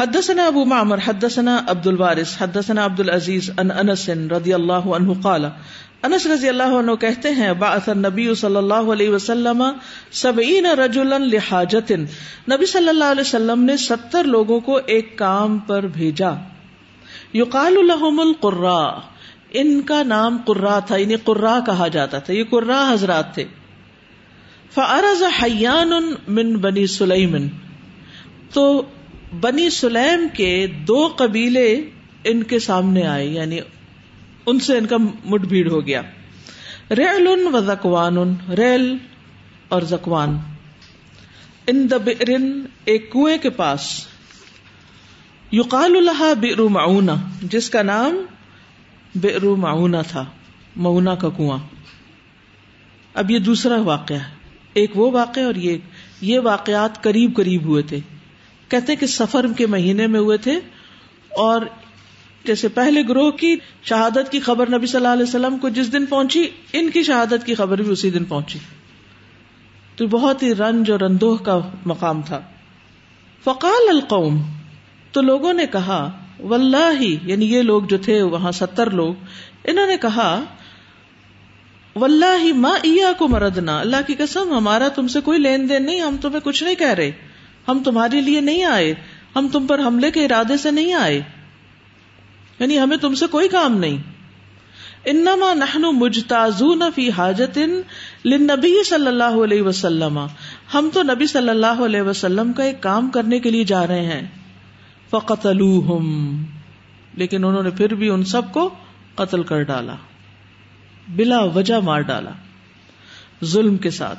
حدثنا ابو معمر، حدثنا عبد الوارث، حدثنا عبد العزيز ان انس رضی اللہ عنہ قال، انس رضی اللہ عنہ کہتے ہیں، بعث النبی صلی اللہ علیہ وسلم سبعین رجلا لحاجت نبی صلی اللہ علیہ وسلم نے ستر لوگوں کو ایک کام پر بھیجا۔ یقال لهم القراء۔ ان کا نام قرا تھا یعنی انہیں قرا کہا جاتا تھا، یہ قرا حضرات تھے۔ فارض حیان من بنی سلیمن۔ تو بنی سلیم کے دو قبیلے ان کے سامنے آئے یعنی ان سے ان کا مٹ بھیڑ ہو گیا۔ ریل و زکوان، ریل اور زکوان۔ ان دبرن ایک کنویں کے پاس یقال الحا بئر معونہ، جس کا نام بئر معونہ تھا، معونہ کا کنواں۔ اب یہ دوسرا واقعہ ہے۔ ایک وہ واقع اور یہ یہ واقعات قریب قریب ہوئے تھے۔ کہتے کہ سفر کے مہینے میں ہوئے تھے اور جیسے پہلے گروہ کی شہادت کی خبر نبی صلی اللہ علیہ وسلم کو جس دن پہنچی، ان کی شہادت کی خبر بھی اسی دن پہنچی۔ تو بہت ہی رنج اور اندوہ کا مقام تھا۔ فقال القوم، تو لوگوں نے کہا واللہ یعنی یہ لوگ جو تھے، وہاں ستر لوگ، انہوں نے کہا واللہ ما ایا کو مردنا اللہ کی قسم، ہمارا تم سے کوئی لین دین نہیں، ہم تمہیں کچھ نہیں کہہ رہے۔ ہم تمہارے لیے نہیں آئے۔ ہم تم پر حملے کے ارادے سے نہیں آئے۔ یعنی ہمیں تم سے کوئی کام نہیں۔ انما نحن مجتازون فی حاجت للنبی صلی اللہ علیہ وسلم۔ ہم تو نبی صلی اللہ علیہ وسلم کا ایک کام کرنے کے لیے جا رہے ہیں۔ فقتلوہم۔ لیکن انہوں نے پھر بھی ان سب کو قتل کر ڈالا۔ بلا وجہ مار ڈالا۔ ظلم کے ساتھ۔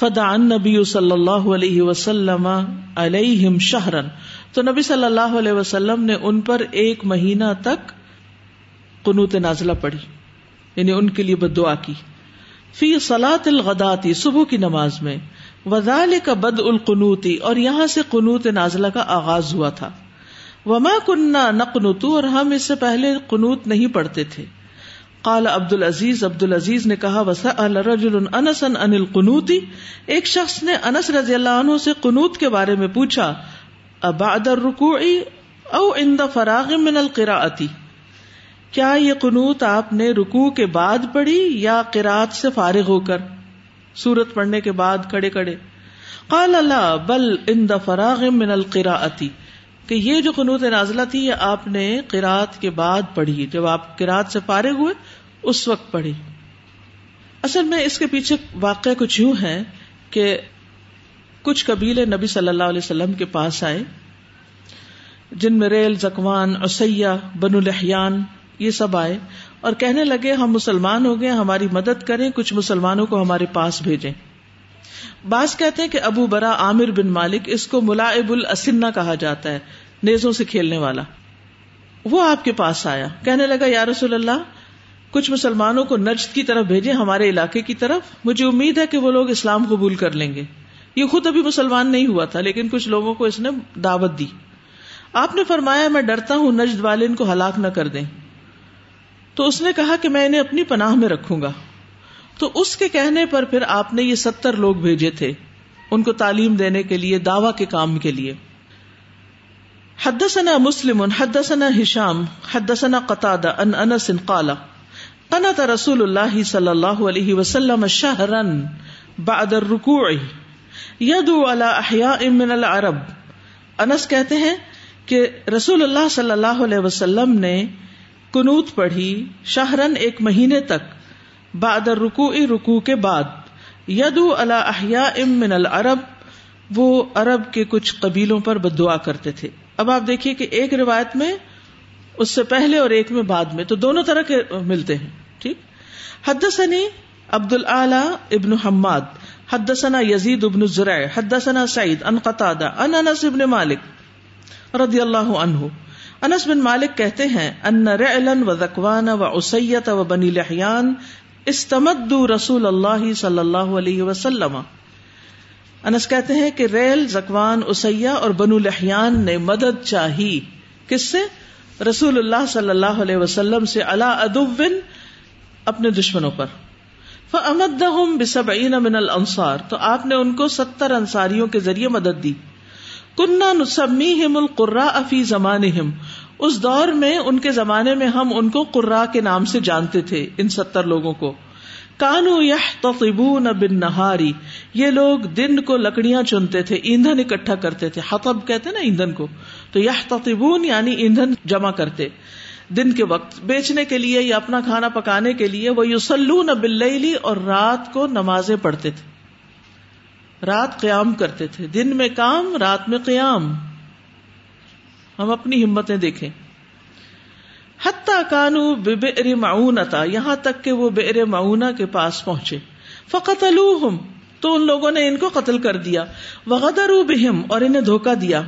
فدا نبی صلی اللہ علیہ وسلم علیہم شہرن تو نبی صلی اللہ علیہ وسلم نے ان پر ایک مہینہ تک قنوت نازلہ پڑھی یعنی ان کے لیے بد دعا کی۔ فی سلاط الغداتی صبح کی نماز میں۔ وزال کا بد القنوتی اور یہاں سے قنوت نازلہ کا آغاز ہوا تھا۔ وما کنہ نقنتو اور ہم اس سے پہلے قنوت نہیں پڑھتے تھے۔ قال عبد العزیز عبد العزیز نے کہا رجل انس ان القنوتی ایک شخص نے انس رضی اللہ عنہ سے قنوت کے بارے میں پوچھا، ابعد الرکوع او عند فراغ من القراءتی کیا یہ قنوت آپ نے رکوع کے بعد پڑھی یا قرات سے فارغ ہو کر؟ سورت پڑھنے کے بعد کھڑے کھڑے۔ قال اللہ بل عند فراغ من القراءتی کہ یہ جو قنوت نازلہ تھی یہ آپ نے قرات کے بعد پڑھی۔ جب آپ قرات سے پارے ہوئے، اس وقت پڑھی۔ اصل میں اس کے پیچھے واقع کچھ یوں ہے کہ کچھ قبیلے نبی صلی اللہ علیہ وسلم کے پاس آئے، جن میں ریل، زکوان اسیا بن الحیان یہ سب آئے اور کہنے لگے، ہم مسلمان ہو گئے، ہماری مدد کریں، کچھ مسلمانوں کو ہمارے پاس بھیجیں۔ بعض کہتے ہیں کہ ابو برا عامر بن مالک اس کو ملاعب الاسنا کہا جاتا ہے، نیزوں سے کھیلنے والا۔ وہ آپ کے پاس آیا۔ کہنے لگا، یا رسول اللہ، کچھ مسلمانوں کو نجد کی طرف بھیجے ہمارے علاقے کی طرف۔ مجھے امید ہے کہ وہ لوگ اسلام قبول کر لیں گے۔ یہ خود ابھی مسلمان نہیں ہوا تھا، لیکن کچھ لوگوں کو اس نے دعوت دی۔ آپ نے فرمایا، میں ڈرتا ہوں، نجد والے ان کو ہلاک نہ کر دیں۔ تو اس نے کہا کہ میں انہیں اپنی پناہ میں رکھوں گا۔ تو اس کے کہنے پر پھر آپ نے یہ ستر لوگ بھیجے تھے ان کو تعلیم دینے کے لیے، دعوی کے کام کے لیے۔ حدثنا مسلم، حدثنا ہشام، حدثنا قطادہ ان انس قال قنت رسول اللہ صلی اللہ علیہ وسلم شہرا بعد الرکوع، یدعو على احیاء من العرب۔ انس کہتے ہیں کہ رسول اللہ صلی اللہ علیہ وسلم نے کنوت پڑھی شہرن ایک مہینے تک۔ بعد رکو رکو کے بعد۔ یدو احیا ام من العرب، وہ عرب کے کچھ قبیلوں پر بد دعا کرتے تھے۔ اب آپ دیکھیے کہ ایک روایت میں، اس سے پہلے اور ایک میں بعد میں، تو دونوں طرح کے ملتے ہیں، ٹھیک؟ حدثنی عبد العلی ابن حماد، حدثنا یزید ابن زرع، حدثنا سعید ان قطادہ ان انس ابن مالک رضی اللہ عنہ۔ انس بن مالک کہتے ہیں، ان رعلن و ذکوان و اسیت و بنی لحیان استمد رسول اللہ صلی اللہ علیہ وسلم۔ انس کہتے ہیں کہ ریل زکوان اسیا اور بنو لحیان نے مدد چاہی۔ کس سے؟ رسول اللہ صلی اللہ علیہ وسلم سے اللہ ادوبن اپنے دشمنوں پر۔ فمد بسبعین من الانصار تو آپ نے ان کو ستر انصاریوں کے ذریعے مدد دی۔ کنہ نسمی ہم القرا افی زمان اس دور میں، ان کے زمانے میں ہم ان کو قرا کے نام سے جانتے تھے، ان ستر لوگوں کو۔ کانو یا بن نہاری یہ لوگ دن کو لکڑیاں چنتے تھے، ایندھن اکٹھا کرتے تھے۔ حتب کہتے نا ایندھن کو۔ تو یہ یعنی ایندھن جمع کرتے۔ دن کے وقت بیچنے کے لیے یا اپنا کھانا پکانے کے لیے۔ وہ یوسلون بلّی اور رات کو نمازیں پڑھتے تھے۔ رات قیام کرتے تھے۔ دن میں کام، رات میں قیام۔ ہم اپنی ہمتیں دیکھیں۔ حتیٰ کانو بے معاونتا یہاں تک کہ وہ بیر معاونہ کے پاس پہنچے۔ فقط تو ان لوگوں نے ان کو قتل کر دیا۔ وغدر بہم، اور انہیں دھوکا دیا۔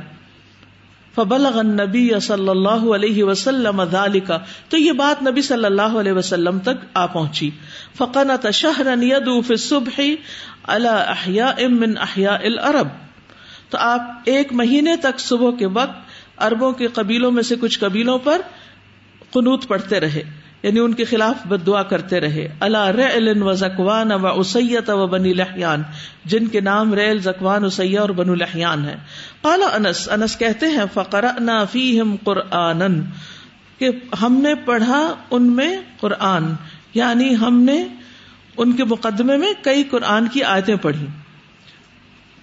فبلغ النبی صلی اللہ علیہ وسلم ذالکا تو یہ بات نبی صلی اللہ علیہ وسلم تک آ پہنچی۔ فقنت شہرا یدو فی الصبح علی احیاء من احیاء العرب تو آپ ایک مہینے تک صبح کے وقت اربوں کے قبیلوں میں سے کچھ قبیلوں پر قنوت پڑھتے رہے یعنی ان کے خلاف بد دعا کرتے رہے۔ اللہ ریل و زکوان و اسیت و بنی لحیان جن کے نام ریل زکوان اسیا اور بنو لحیان ہے کالا انس انس کہتے ہیں فقر فیم قرآن کہ ہم نے پڑھا ان میں قرآن یعنی ہم نے ان کے مقدمے میں کئی قرآن کی آیتیں پڑھی۔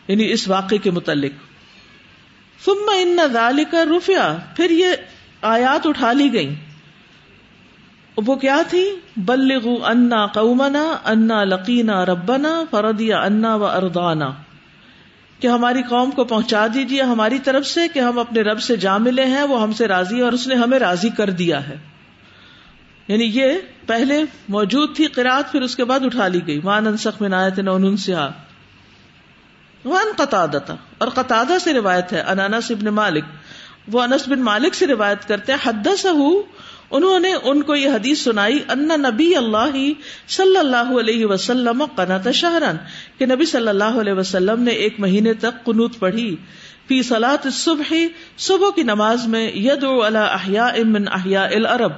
یعنی اس واقعے کے متعلق۔ ثم ان ذالک رفیہ پھر یہ آیات اٹھا لی گئی وہ کیا تھی؟ بلغو انا قومنا، انا لقینا ربنا فردیا انا و اردانا کہ ہماری قوم کو پہنچا دیجیے ہماری طرف سے کہ ہم اپنے رب سے جا ملے ہیں، وہ ہم سے راضی اور اس نے ہمیں راضی کر دیا ہے۔ یعنی یہ پہلے موجود تھی قرآت پھر اس کے بعد اٹھا لی گئی۔ وان انسخ میں نایت نون سے وان قطع اور قطع سے روایت ہے انانس ابن مالک۔ وہ انس بن مالک سے روایت کرتے ہیں حد انہوں نے ان کو یہ حدیث سنائی، ان نبی اللہ صلی اللہ علیہ وسلم قنات شہرن کہ نبی صلی اللہ علیہ وسلم نے ایک مہینے تک قنوت پڑھی۔ فی سلاط صبح صبح کی نماز میں ید احیاء من احیاء العرب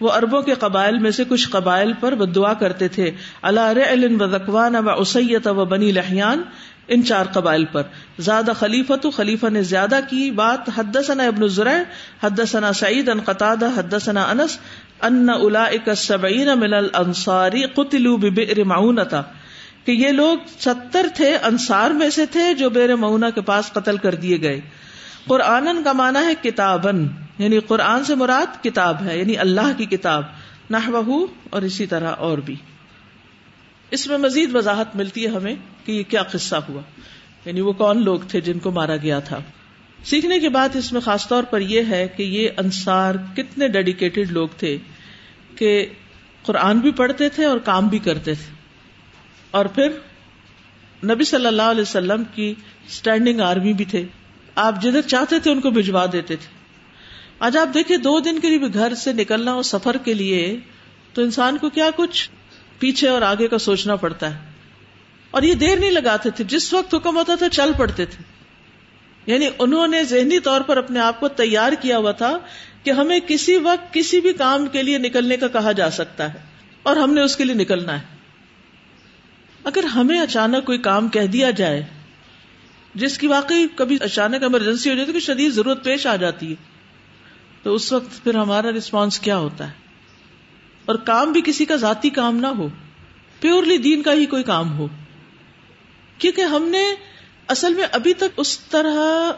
وہ اربوں کے قبائل میں سے کچھ قبائل پر بد دعا کرتے تھے. اللہ رعل و ذکوان و اسیت و بنی لحیان، ان چار قبائل پر. زیادہ خلیفہ تو خلیفہ نے زیادہ کی بات. حد ثنا ابن ضرع حد ثنا سعید ان قطع حد ثنا انس، ان الا سبعین من الانصاری قتلوا ببئر معونتا کہ یہ لوگ ستر تھے، انصار میں سے تھے، جو بیر معونہ کے پاس قتل کر دیے گئے. قرآن کا معنی ہے کتابن یعنی قرآن سے مراد کتاب ہے یعنی اللہ کی کتاب نہ اور اسی طرح اور بھی۔ اس میں مزید وضاحت ملتی ہے ہمیں کہ یہ کیا قصہ ہوا۔ یعنی وہ کون لوگ تھے جن کو مارا گیا تھا۔ سیکھنے کی بات اس میں خاص طور پر یہ ہے کہ یہ انصار کتنے ڈیڈیکیٹڈ لوگ تھے کہ قرآن بھی پڑھتے تھے اور کام بھی کرتے تھے۔ اور پھر نبی صلی اللہ علیہ وسلم کی اسٹینڈنگ آرمی بھی تھے۔ آپ جدھر چاہتے تھے ان کو بھجوا دیتے تھے۔ آج آپ دیکھیں دو دن کے لیے بھی گھر سے نکلنا ہو سفر کے لیے تو انسان کو کیا کچھ پیچھے اور آگے کا سوچنا پڑتا ہے۔ اور یہ دیر نہیں لگاتے تھے، جس وقت حکم ہوتا تھا چل پڑتے تھے۔ یعنی انہوں نے ذہنی طور پر اپنے آپ کو تیار کیا ہوا تھا کہ ہمیں کسی وقت کسی بھی کام کے لیے نکلنے کا کہا جا سکتا ہے اور ہم نے اس کے لیے نکلنا ہے۔ اگر ہمیں اچانک کوئی کام کہہ دیا جائے، جس کی واقعی کبھی اچانک ایمرجنسی ہو جاتی ہے کہ شدید ضرورت پیش آ جاتی ہے۔ تو اس وقت پھر ہمارا رسپانس کیا ہوتا ہے؟ اور کام بھی کسی کا ذاتی کام نہ ہو پیورلی دین کا ہی کوئی کام ہو۔ کیونکہ ہم نے اصل میں ابھی تک اس طرح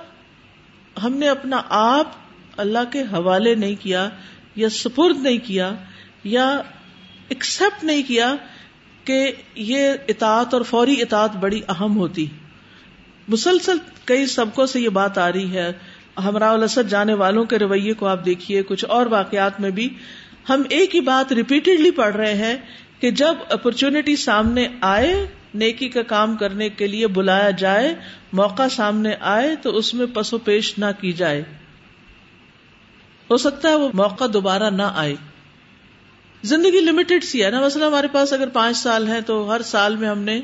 ہم نے اپنا آپ اللہ کے حوالے نہیں کیا، یا سپرد نہیں کیا، یا ایکسپٹ نہیں کیا کہ یہ اطاعت اور فوری اطاعت بڑی اہم ہوتی۔ مسلسل کئی سبقوں سے یہ بات آ رہی ہے۔ ہمراہ الاسد جانے والوں کے رویے کو آپ دیکھیے، کچھ اور واقعات میں بھی ہم ایک ہی بات ریپیٹڈلی پڑھ رہے ہیں کہ جب اپرچونٹی سامنے آئے، نیکی کا کام کرنے کے لیے بلایا جائے، موقع سامنے آئے تو اس میں پسو پیش نہ کی جائے۔ ہو سکتا ہے وہ موقع دوبارہ نہ آئے۔ زندگی لمیٹڈ سی ہے نا۔ مسئلہ ہمارے پاس اگر پانچ سال ہے تو ہر سال میں ہم نے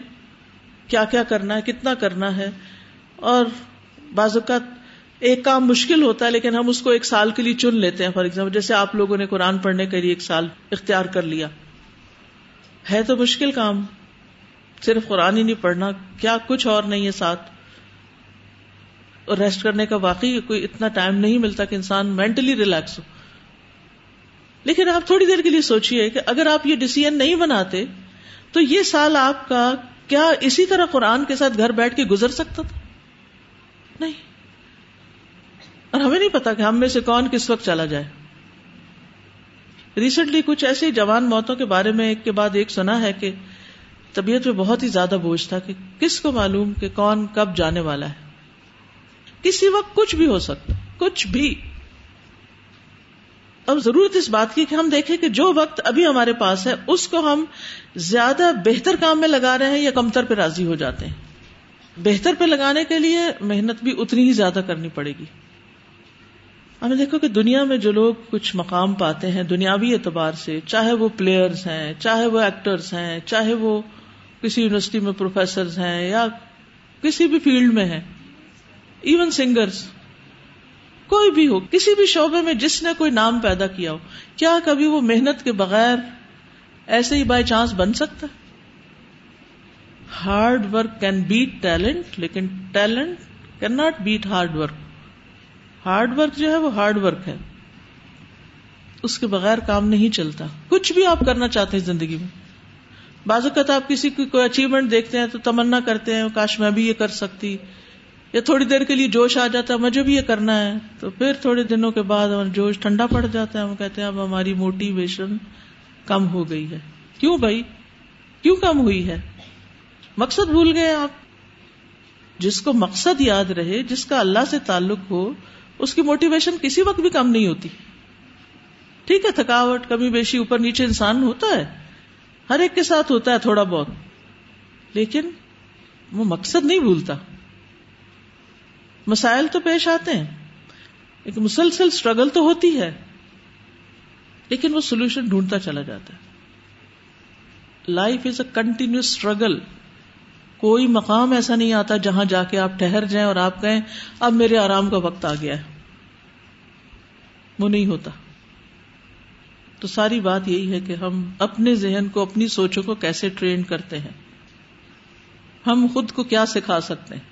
کیا کیا کرنا ہے، کتنا کرنا ہے۔ اور بعض اوقات ایک کام مشکل ہوتا ہے، لیکن ہم اس کو ایک سال کے لیے چن لیتے ہیں فار ایگزامپل جیسے آپ لوگوں نے قرآن پڑھنے کے لیے ایک سال اختیار کر لیا۔ ہے تو مشکل کام، صرف قرآن ہی نہیں پڑھنا، کیا کچھ اور نہیں ہے ساتھ؟ اور ریسٹ کرنے کا واقعی کوئی اتنا ٹائم نہیں ملتا کہ انسان مینٹلی ریلیکس ہو۔ لیکن آپ تھوڑی دیر کے لیے سوچیے کہ اگر آپ یہ ڈسیزن نہیں بناتے، تو یہ سال آپ کا کیا اسی طرح قرآن کے ساتھ گھر بیٹھ کے گزر سکتا تھا؟ نہیں۔ ہمیں نہیں پتا کہ ہم میں سے کون کس وقت چلا جائے۔ ریسنٹلی کچھ ایسی جوان موتوں کے بارے میں ایک کے بعد ایک سنا ہے کہ طبیعت میں بہت ہی زیادہ بوجھ تھا کہ کس کو معلوم کہ کون کب جانے والا ہے۔ کسی وقت کچھ بھی ہو سکتا، کچھ بھی۔ اب ضرورت اس بات کی کہ ہم دیکھیں کہ جو وقت ابھی ہمارے پاس ہے، اس کو ہم زیادہ بہتر کام میں لگا رہے ہیں یا کمتر پہ راضی ہو جاتے ہیں۔ بہتر پہ لگانے کے لیے محنت بھی اتنی ہی زیادہ کرنی پڑے گی۔ ہمیں دیکھو کہ دنیا میں جو لوگ کچھ مقام پاتے ہیں دنیاوی اعتبار سے، چاہے وہ پلیئرز ہیں، چاہے وہ ایکٹرز ہیں، چاہے وہ کسی یونیورسٹی میں پروفیسر ہیں یا کسی بھی فیلڈ میں ہیں ایون سنگرز کوئی بھی ہو، کسی بھی شعبے میں جس نے کوئی نام پیدا کیا ہو، کیا کبھی وہ محنت کے بغیر ایسے ہی بائی چانس بن سکتا؟ Hard work can beat talent لیکن talent can not beat hard work hard work جو ہے وہ ہارڈ ورک ہے۔ اس کے بغیر کام نہیں چلتا۔ کچھ بھی آپ کرنا چاہتے ہیں زندگی میں۔ بعض اوقات آپ کسی کی کوئی اچیومنٹ دیکھتے ہیں تو تمنا کرتے ہیں، کاش میں بھی یہ کر سکتی۔ یا تھوڑی دیر کے لیے جوش آ جاتا ہے، مجھے بھی یہ کرنا ہے۔ تو پھر تھوڑے دنوں کے بعد جوش ٹھنڈا پڑ جاتا ہے۔ ہم کہتے ہیں، اب ہماری موٹیویشن کم ہو گئی ہے۔ کیوں بھائی؟ کیوں کم ہوئی ہے؟ مقصد بھول گئے آپ۔ جس کو مقصد یاد رہے، جس کا اللہ سے تعلق ہو اس کی موٹیویشن کسی وقت بھی کم نہیں ہوتی۔ ٹھیک ہے، تھکاوٹ، کمی بیشی، اوپر نیچے انسان ہوتا ہے۔ ہر ایک کے ساتھ ہوتا ہے تھوڑا بہت۔ لیکن وہ مقصد نہیں بھولتا۔ مسائل تو پیش آتے ہیں۔ ایک مسلسل اسٹرگل تو ہوتی ہے۔ لیکن وہ سولوشن ڈھونڈتا چلا جاتا ہے۔ Life is a continuous struggle کوئی مقام ایسا نہیں آتا جہاں جا کے آپ ٹہر جائیں اور آپ کہیں، اب میرے آرام کا وقت آ گیا ہے۔ وہ نہیں ہوتا۔ تو ساری بات یہی ہے کہ ہم اپنے ذہن کو، اپنی سوچوں کو کیسے ٹرین کرتے ہیں۔ ہم خود کو کیا سکھا سکتے ہیں؟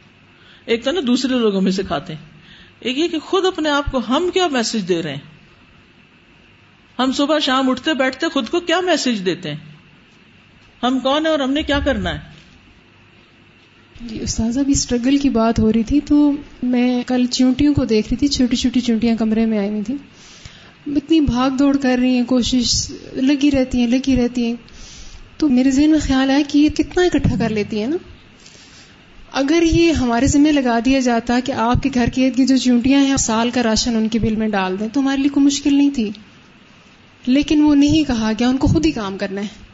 ایک تو نا دوسرے لوگوں میں سکھاتے ہیں۔ ایک یہ کہ خود اپنے آپ کو ہم کیا میسج دے رہے ہیں؟ ہم صبح شام اٹھتے بیٹھتے خود کو کیا میسج دیتے ہیں؟ ہم کون ہیں اور ہم نے کیا کرنا ہے؟ جی استاذ ابھی اسٹرگل کی بات ہو رہی تھی تو میں کل چونٹیوں کو دیکھ رہی تھی، چھوٹی چھوٹی چونٹیاں کمرے میں آئی ہوئی تھی اتنی بھاگ دوڑ کر رہی ہیں، کوشش لگی رہتی ہیں، لگی رہتی ہیں۔ تو میرے ذہن میں خیال آیا کہ یہ کتنا اکٹھا کر لیتی ہیں نا۔ اگر یہ ہمارے ذمہ لگا دیا جاتا کہ آپ کے گھر کے ارد کی جو چونٹیاں ہیں، سال کا راشن ان کے بل میں ڈال دیں، تو ہمارے لیے کوئی مشکل نہیں تھی۔ لیکن وہ نہیں کہا گیا، ان کو خود ہی کام کرنا ہے۔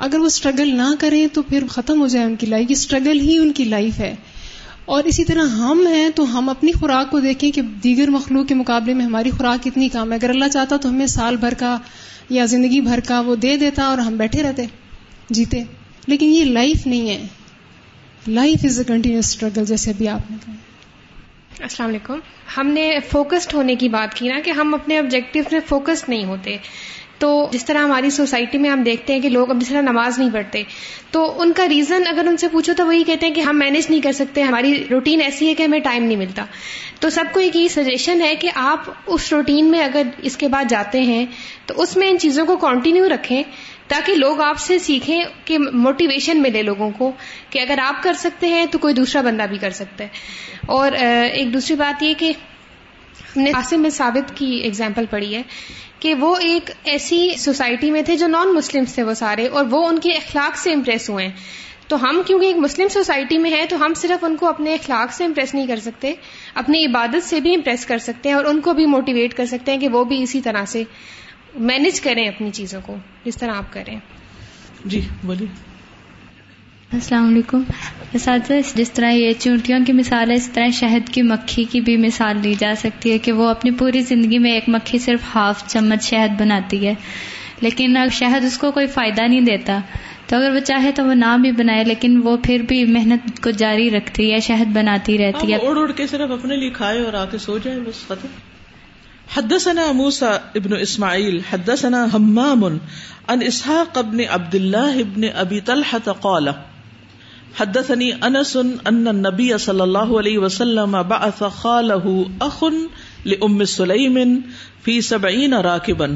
اگر وہ اسٹرگل نہ کریں تو پھر ختم ہو جائے ان کی لائف یہ اسٹرگل ہی ان کی لائف ہے۔ اور اسی طرح ہم ہیں تو ہم اپنی خوراک کو دیکھیں کہ دیگر مخلوق کے مقابلے میں ہماری خوراک کتنی کام ہے۔ اگر اللہ چاہتا تو ہمیں سال بھر کا یا زندگی بھر کا وہ دے دیتا اور ہم بیٹھے رہتے، جیتے۔ لیکن یہ لائف نہیں ہے۔ Life is a continuous struggle جیسے ابھی آپ نے کہا۔ السلام علیکم۔ ہم نے فوکسڈ ہونے کی بات کی نا کہ ہم اپنے آبجیکٹو میں فوکسڈ نہیں ہوتے۔ تو جس طرح ہماری سوسائٹی میں ہم دیکھتے ہیں کہ لوگ اب جس طرح نماز نہیں پڑھتے، تو ان کا ریزن اگر ان سے پوچھو تو وہی کہتے ہیں کہ ہم مینج نہیں کر سکتے، ہماری روٹین ایسی ہے کہ ہمیں ٹائم نہیں ملتا۔ تو سب کو ایک یہ سجیشن ہے کہ آپ اس روٹین میں اگر اس کے بعد جاتے ہیں، تو اس میں ان چیزوں کو کنٹینیو رکھیں تاکہ لوگ آپ سے سیکھیں کہ موٹیویشن ملے لوگوں کو کہ اگر آپ کر سکتے ہیں تو کوئی دوسرا بندہ بھی کر سکتا ہے۔ اور ایک دوسری بات یہ کہ ہم نے عاصم میں ثابت کی اگزامپل پڑھی ہے کہ وہ ایک ایسی سوسائٹی میں تھے جو نان مسلم تھے وہ سارے اور وہ ان کے اخلاق سے امپریس ہوئے ہیں۔ تو ہم کیونکہ ایک مسلم سوسائٹی میں ہیں تو ہم صرف ان کو اپنے اخلاق سے امپریس نہیں کر سکتے، اپنی عبادت سے بھی امپریس کر سکتے ہیں اور ان کو بھی موٹیویٹ کر سکتے ہیں کہ وہ بھی اسی طرح سے مینج کریں اپنی چیزوں کو، جس طرح آپ کریں جی بولیے۔ السلام علیکم۔ اساتذہ جس طرح یہ چونٹیوں کی مثال ہے، اس طرح شہد کی مکھی کی بھی مثال لی جا سکتی ہے کہ وہ اپنی پوری زندگی میں ایک مکھی صرف ہاف چمچ شہد بناتی ہے۔ لیکن شہد اس کو کوئی فائدہ نہیں دیتا، تو اگر وہ چاہے تو وہ نہ بھی بنائے، لیکن وہ پھر بھی محنت کو جاری رکھتی ہے، شہد بناتی رہتی ہے۔ اڑ اڑ کے صرف اپنے لیے کھائے اور آ کے سو جائے بس ختم حدثنا موسى ابن اسماعیل، حدثنا حمام عن اسحاق ابن عبد الله ابن ابي طلحه قال حدثني انس ان النبي صلى الله عليه وسلم بعث خاله اخ لام سليم في 70 راكبا.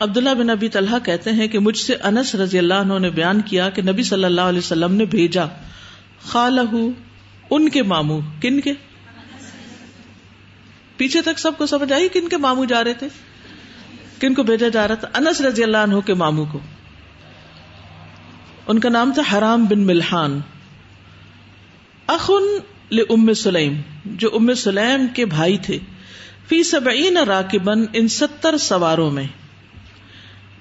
عبداللہ بن ابی طلحہ کہتے ہیں کہ مجھ سے انس رضی اللہ عنہ نے بیان کیا کہ نبی صلی اللہ علیہ وسلم نے بھیجا خالہ ان کے ماموں، کن کے؟ پیچھے تک سب کو سمجھ آئی کن کے ماموں جا رہے تھے؟ کن کو بھیجا جا رہا تھا؟ انس رضی اللہ عنہ کے ماموں کو۔ ان کا نام تھا حرام بن ملحان۔ اخن ام سلیم، جو ام سلیم کے بھائی تھے۔ فی سبعین راکبن ان ستر سواروں میں۔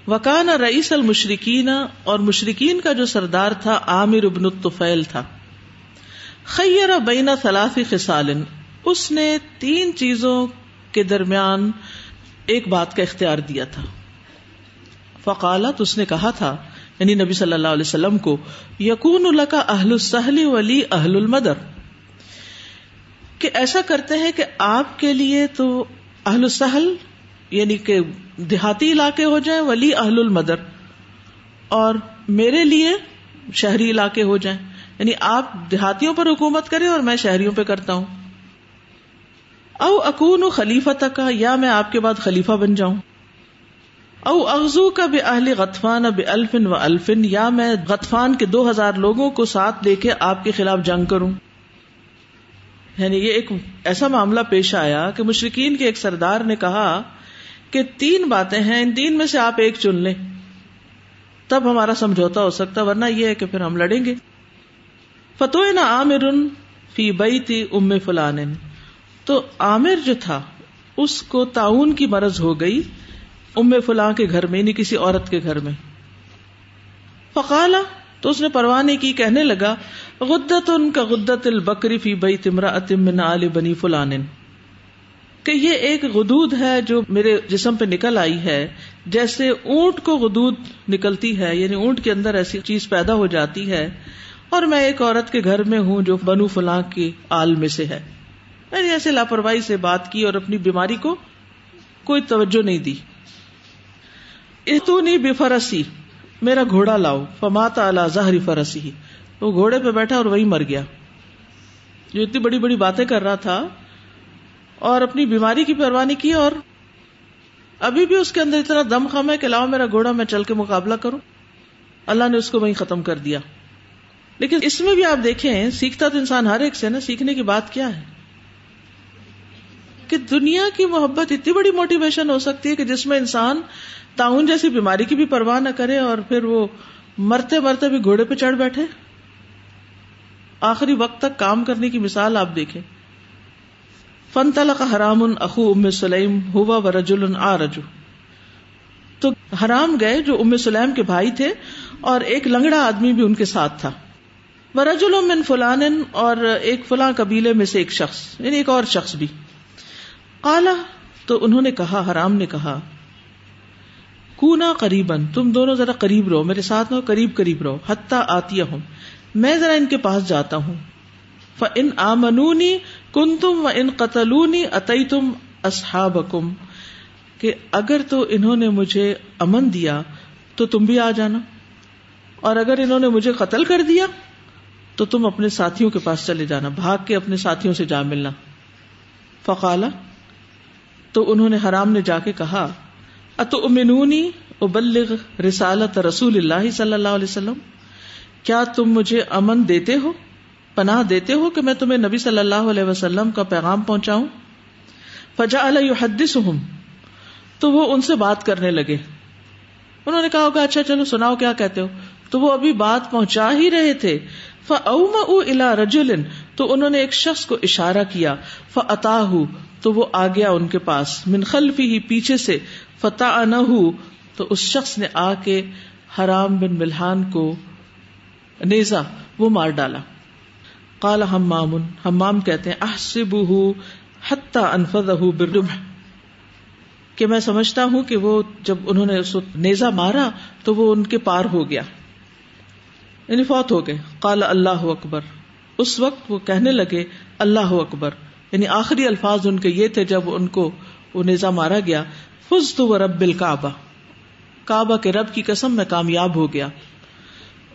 وکان رئیس المشرقین اور مشرقین کا جو سردار تھا عامر ابن الطفیل تھا۔ خیر بین ثلاث خسال اس نے تین چیزوں کے درمیان ایک بات کا اختیار دیا تھا۔ فقالت، اس نے کہا تھا یعنی نبی صلی اللہ علیہ وسلم کو یقون اللہ کا اہل السہل ولی اہل المدر۔ کہ ایسا کرتے ہیں کہ آپ کے لیے تو اہل السہل یعنی کہ دیہاتی علاقے ہو جائیں، ولی اہل المدر۔ اور میرے لیے شہری علاقے ہو جائیں۔ یعنی آپ دیہاتیوں پر حکومت کریں اور میں شہریوں پہ کرتا ہوں۔ او اکون خلیفہ تک یا میں آپ کے بعد خلیفہ بن جاؤں۔ او اغزو کا بے اہل غطفان اب الفن و الفن یا میں غطفان کے دو ہزار لوگوں کو ساتھ لے کے آپ کے خلاف جنگ کروں۔ یعنی یہ ایک ایسا معاملہ پیش آیا کہ مشرقین کے ایک سردار نے کہا کہ تین باتیں ہیں، ان تین میں سے آپ ایک چن لیں۔ تب ہمارا سمجھوتا ہو سکتا، ورنہ یہ ہے کہ پھر ہم لڑیں گے۔ فتو نہ عامر فی بئی تھی ام فلان تو عامر جو تھا، اس کو تعاون کی مرض ہو گئی۔ ام فلاں کے گھر میں یعنی کسی عورت کے گھر میں۔ فقالا، تو اس نے پروانے کی، کہنے لگا غدت ان کا غدت البکری فی بئی تمرا من آل بنی فلان کہ یہ ایک غدود ہے جو میرے جسم پہ نکل آئی ہے، جیسے اونٹ کو غدود نکلتی ہے یعنی اونٹ کے اندر ایسی چیز پیدا ہو جاتی ہے۔ اور میں ایک عورت کے گھر میں ہوں جو بنو فلاں کی آل میں سے ہے۔ میں نے ایسے لاپرواہی سے بات کی اور اپنی بیماری کو کوئی توجہ نہیں دی۔ اتونی بے فرسی، میرا گھوڑا لاؤ۔ فماتا اللہ ظاہری فرسی وہ گھوڑے پہ بیٹھا اور وہی مر گیا۔ جو اتنی بڑی بڑی باتیں کر رہا تھا اور اپنی بیماری کی پروانی کی اور ابھی بھی اس کے اندر اتنا دم خم ہے کہ لاؤ میرا گھوڑا، میں چل کے مقابلہ کروں۔ اللہ نے اس کو وہیں ختم کر دیا۔ لیکن اس میں بھی آپ دیکھیں، سیکھتا تو انسان ہر ایک سے نا، سیکھنے کی بات کیا ہے؟ کہ دنیا کی محبت اتنی بڑی موٹیویشن ہو سکتی ہے کہ جس میں انسان تعاون جیسی بیماری کی بھی پرواہ نہ کرے اور پھر وہ مرتے مرتے بھی گھوڑے پہ چڑھ بیٹھے۔ آخری وقت تک کام کرنے کی مثال آپ دیکھیں۔ فن تلق حرام اخو ام سلیم، ہوا و رجول آ رجو تو حرام گئے جو ام سلیم کے بھائی تھے اور ایک لنگڑا آدمی بھی ان کے ساتھ تھا۔ وہ رجول من فلان اور ایک فلاں قبیلے میں سے ایک شخص یعنی ایک اور شخص بھی۔ کالا تو انہوں نے کہا، حرام نے کہا کونا قریب تم دونوں ذرا قریب رہو، میرے ساتھ رہو قریب قریب رہو، حتیٰ آتی ہوں میں ذرا ان کے پاس جاتا ہوں۔ ان آمنونی کن تم و ان قتلونی اتئی تم اصحاب کہ اگر تو انہوں نے مجھے امن دیا، تو تم بھی آ جانا۔ اور اگر انہوں نے مجھے قتل کر دیا، تو تم اپنے ساتھیوں کے پاس چلے جانا، بھاگ کے اپنے ساتھیوں سے جا ملنا۔ فقالا تو انہوں نے حرام نے جا کے کہا اتو امنونی ابلغ رسالت رسول اللہ صلی اللہ علیہ وسلم؟ کیا تم مجھے امن دیتے ہو؟ پناہ دیتے ہو کہ میں تمہیں نبی صلی اللہ علیہ وسلم کا پیغام پہنچاؤں؟ فجا الحدس تو وہ ان سے بات کرنے لگے۔ انہوں نے کہا ہوگا اچھا چلو سناؤ کیا کہتے ہو؟ تو وہ ابھی بات پہنچا ہی رہے تھے۔ الا رجولن تو انہوں نے ایک شخص کو اشارہ کیا۔ فتح تو وہ آ گیا ان کے پاس۔ من خلفی ہی پیچھے سے فتح نہ تو اس شخص نے آ کے حرام بن ملحان کو نیزا وہ مار ڈالا۔ کالا ہمام ہمام کہتے ہیں احسب حتہ انفد کہ میں سمجھتا ہوں کہ وہ جب انہوں نے اس نیزا مارا، تو وہ ان کے پار ہو گیا۔ یعنی فوت ہو گئے۔ کالا اللہ اکبر۔ اس وقت وہ کہنے لگے، اللہ اکبر۔ یعنی آخری الفاظ ان کے یہ تھے جب ان کو وہ نیزا مارا گیا۔ فز تو رب الکعبہ۔ کعبہ کے رب کی قسم میں کامیاب ہو گیا۔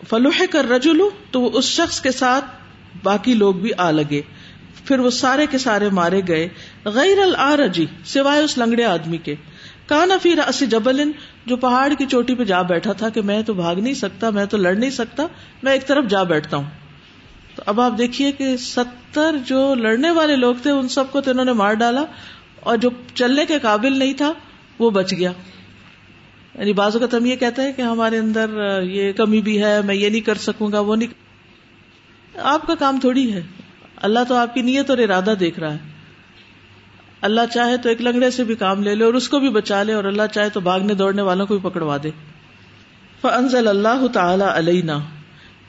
فلوح کر رجولو تو وہ اس شخص کے ساتھ باقی لوگ بھی آ لگے۔ پھر وہ سارے کے سارے مارے گئے۔ غیر العرجی سوائے اس لنگڑے آدمی کے۔ کانا فی اسی جبل، جو پہاڑ کی چوٹی پہ جا بیٹھا تھا کہ میں تو بھاگ نہیں سکتا، میں تو لڑ نہیں سکتا، میں ایک طرف جا بیٹھتا ہوں۔ تو اب آپ دیکھیے کہ ستر جو لڑنے والے لوگ تھے، ان سب کو تو انہوں نے مار ڈالا۔ اور جو چلنے کے قابل نہیں تھا وہ بچ گیا۔ یعنی بازو کا تم یہ کہتا ہے کہ ہمارے اندر یہ کمی بھی ہے، میں یہ نہیں کر سکوں گا، وہ نہیں۔ آپ کا کام تھوڑی ہے۔ اللہ تو آپ کی نیت اور ارادہ دیکھ رہا ہے۔ اللہ چاہے تو ایک لنگڑے سے بھی کام لے لے اور اس کو بھی بچا لے اور اللہ چاہے تو بھاگنے دوڑنے والوں کو بھی پکڑوا دے۔ فنزل اللہ تعالی علینا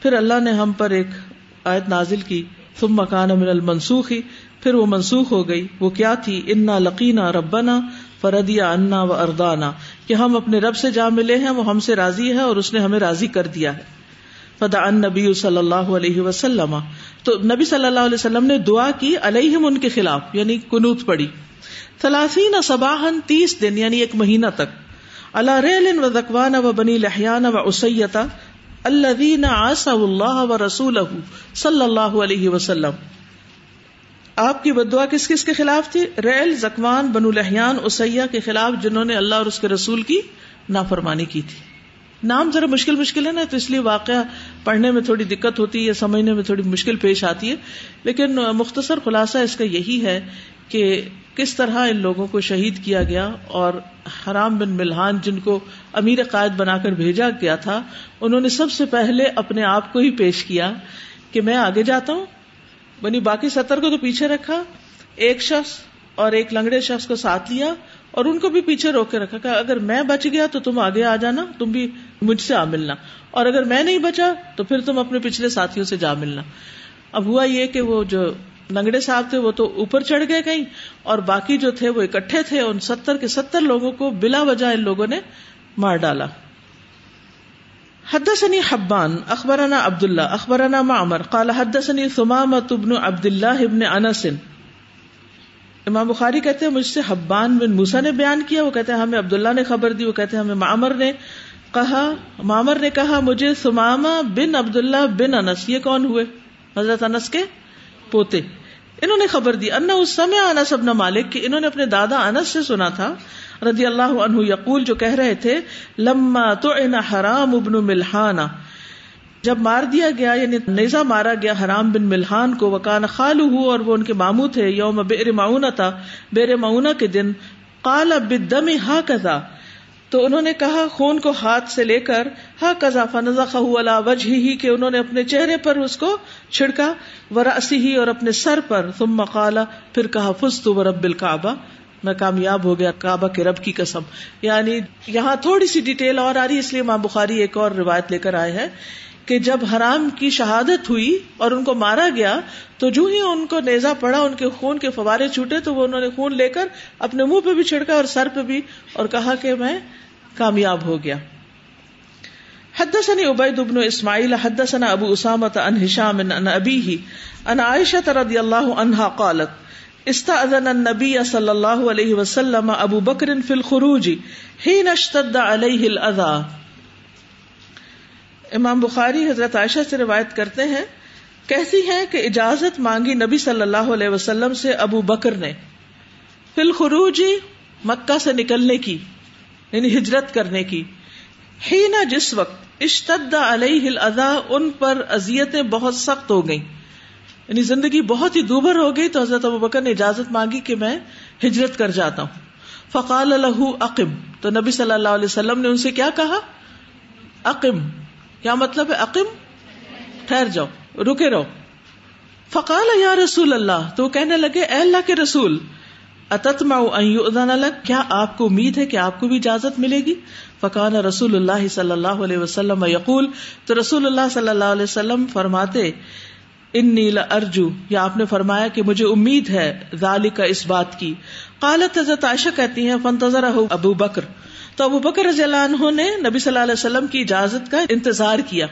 پھر اللہ نے ہم پر ایک آیت نازل کی۔ ثم مکان من المنسوخ۔ پھر وہ منسوخ ہو گئی۔ وہ کیا تھی؟ انا لقینا ربنا۔ فردیا انا و اردانا کہ ہم اپنے رب سے جا ملے ہیں، وہ ہم سے راضی ہے اور اس نے ہمیں راضی کر دیا ہے۔ فدا ان نبی صلی اللہ علیہ وسلم۔ تو نبی صلی اللہ علیہ وسلم نے دعا کی علیہم ان کے خلاف یعنی کنوت پڑی۔ ثلاثین صباہن تیس دن یعنی ایک مہینہ تک۔ اللہ ریل و زکوان و بنی لہیان و اسیتا اللہ آسا اللہ و رسول صلی اللہ علیہ وسلم۔ آپ کی بدعا کس کس کے خلاف تھی؟ ریل، زکوان، بنو لہیان اسیا کے خلاف جنہوں نے اللہ اور اس کے رسول کی نافرمانی کی تھی۔ نام ذرا مشکل مشکل ہے نا، تو اس لیے واقعہ پڑھنے میں تھوڑی دقت ہوتی ہے، سمجھنے میں تھوڑی مشکل پیش آتی ہے۔ لیکن مختصر خلاصہ اس کا یہی ہے کہ کس طرح ان لوگوں کو شہید کیا گیا اور حرام بن ملحان جن کو امیر قائد بنا کر بھیجا گیا تھا، انہوں نے سب سے پہلے اپنے آپ کو ہی پیش کیا کہ میں آگے جاتا ہوں بنی باقی ستر کو تو پیچھے رکھا، ایک شخص اور ایک لنگڑے شخص کو ساتھ لیا اور ان کو بھی پیچھے روک کے رکھا کہ اگر میں بچ گیا تو تم آگے آ جانا، تم بھی مجھ سے آ ملنا۔ اور اگر میں نہیں بچا تو پھر تم اپنے پچھلے ساتھیوں سے جا ملنا۔ اب ہوا یہ کہ وہ جو لنگڑے صاحب تھے وہ تو اوپر چڑھ گئے کہیں، اور باقی جو تھے وہ اکٹھے تھے، ان ستر کے ستر لوگوں کو بلا وجہ ان لوگوں نے مار ڈالا۔ حدثني حبان اخبرنا عبد الله اخبرنا معمر، قال حدثني ثمامة بن عبد الله ابن انس امام بخاری کہتے ہیں، مجھ سے حبان بن موسا نے بیان کیا، وہ کہتے ہیں، ہمیں عبداللہ نے خبر دی، وہ کہتے ہیں، ہمیں معمر نے کہا، معمر نے کہا، مجھے سماما بن عبداللہ بن انس، یہ کون ہوئے؟ حضرت انس کے پوتے۔ انہوں نے خبر دی انا اس سمے انس ابن مالک، کہ انہوں نے اپنے دادا انس سے سنا تھا رضی اللہ عنہ یقول جو کہہ رہے تھے، لما تو حرام ابن ملحانہ۔ جب مار دیا گیا یعنی نیزا مارا گیا حرام بن ملحان کو، وکان خالو ہو اور وہ ان کے مامو تھے، یوم بیر معاون تھا بیر معاون کے دن کال بدم ہا کزا تو انہوں نے کہا، خون کو ہاتھ سے لے کر ہا کزا فنزا خلا وجہ ہی کہ انہوں نے اپنے چہرے پر اس کو چھڑکا وراسی ہی اور اپنے سر پر۔ ثم قالا پھر کہا فس تو رب الکعبہ۔ میں کامیاب ہو گیا، کعبہ کے رب کی قسم۔ یعنی یہاں تھوڑی سی ڈیٹیل اور آ رہی اس لیے ماں بخاری ایک اور روایت لے کر آئے ہیں کہ جب حرام کی شہادت ہوئی اور ان کو مارا گیا، تو جو ہی ان کو نیزا پڑا، ان کے خون کے فوارے چھوٹے، تو وہ انہوں نے خون لے کر اپنے منہ پہ بھی چھڑکا اور سر پہ بھی اور کہا کہ میں کامیاب ہو گیا۔ حدثني عبيد بن اسماعيل حدثنا ابو اسامه عن هشام عن ابيه عن عائشه رضي الله عنها قالت استاذن النبي صلى الله عليه وسلم ابو بكر في الخروج حين اشتد عليه الاذى امام بخاری حضرت عائشہ سے روایت کرتے ہیں، کہتی ہے کہ اجازت مانگی نبی صلی اللہ علیہ وسلم سے ابو بکر نے۔ فل خروجی مکہ سے نکلنے کی یعنی ہجرت کرنے کی۔ ہی نہ جس وقت اشتد علیہ الاذا ان پر اذیتیں بہت سخت ہو گئیں۔ یعنی زندگی بہت ہی دوبر ہو گئی تو حضرت ابو بکر نے اجازت مانگی کہ میں ہجرت کر جاتا ہوں۔ فقال له اقم۔ تو نبی صلی اللہ علیہ وسلم نے ان سے کیا کہا؟ اقم۔ کیا مطلب ہے عقیم ٹھہر جاؤ، رکے رہو۔ فقال یا رسول اللہ۔ تو کہنے لگے، اے اللہ کے رسول اتتما لگ کیا آپ کو امید ہے کہ آپ کو بھی اجازت ملے گی؟ فقان رسول اللہ صلی اللہ علیہ وسلم یقول۔ تو رسول اللہ صلی اللہ علیہ وسلم فرماتے ان نیلا ارجو، یا آپ نے فرمایا کہ مجھے امید ہے ذالی کا اس بات کی۔ قالت حضرت عائشہ کہتی ہیں فنتظر ابو بکر۔ تو ابو بکر رضی اللہ عنہ نے نبی صلی اللہ علیہ وسلم کی اجازت کا انتظار کیا۔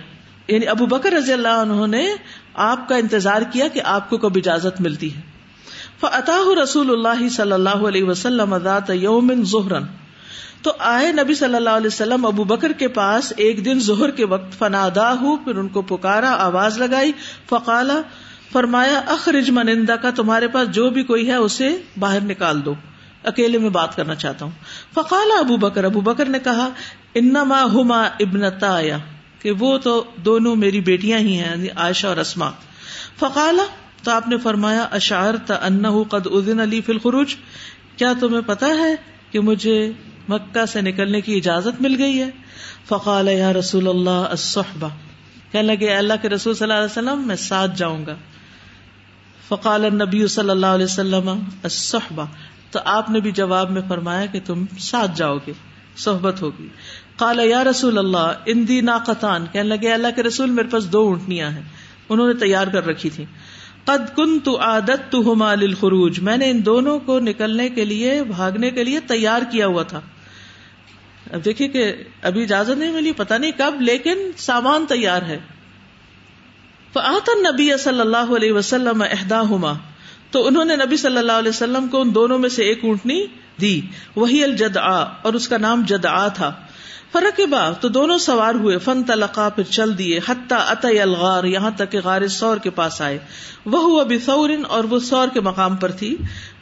یعنی ابو بکر رضی اللہ عنہ نے آپ کا انتظار کیا کہ آپ کو کب اجازت ملتی ہے۔ رسول اللہ صلی اللہ علیہ وسلم ذات یوم ظہرن تو آئے نبی صلی اللہ علیہ وسلم ابو بکر کے پاس، ایک دن ظہر کے وقت فنادا ہوں پھر ان کو پکارا، آواز لگائی، فقالا، فرمایا، اخرج منندا کا تمہارے پاس جو بھی کوئی ہے اسے باہر نکال دو، اکیلے میں بات کرنا چاہتا ہوں۔ فقالا ابو بکر ابو بکر نے کہا، انما ہما ابنتا کہ وہ تو دونوں میری بیٹیاں ہی ہیں یعنی عائشہ اور اسما فقالا، تو آپ نے فرمایا اشعر قد ادن علی فی الخروج، کیا تمہیں پتا ہے کہ مجھے مکہ سے نکلنے کی اجازت مل گئی ہے۔ فقال، یا رسول اللہ، الصحبہ کہنے لگے اللہ کے رسول صلی اللہ علیہ وسلم، میں ساتھ جاؤں گا۔ فقال النبی صلی اللہ علیہ وسلم، الصحبہ۔ تو آپ نے بھی جواب میں فرمایا کہ تم ساتھ جاؤ گے، صحبت ہوگی۔ قال، یا رسول اللہ، اندی ناقتان کہنے لگے اللہ کے رسول، میرے پاس دو اونٹنیاں ہیں۔ انہوں نے تیار کر رکھی تھی قد کن تو عادت تو خروج میں نے ان دونوں کو نکلنے کے لیے، بھاگنے کے لیے تیار کیا ہوا تھا۔ اب دیکھیے کہ ابھی اجازت نہیں ملی پتا نہیں کب، لیکن سامان تیار ہے۔ نبی صلی اللہ علیہ وسلم اہدا تو انہوں نے نبی صلی اللہ علیہ وسلم کو ان دونوں میں سے ایک اونٹنی دی۔ وہی الجد اور اس کا نام جد تھا۔ فرق با تو دونوں سوار ہوئے۔ فن تلقا پھر چل دیے۔ حتیٰ عط الغار۔ یہاں تک کہ غار سور کے پاس آئے۔ وہ ابھی سورن اور وہ سور کے مقام پر تھی۔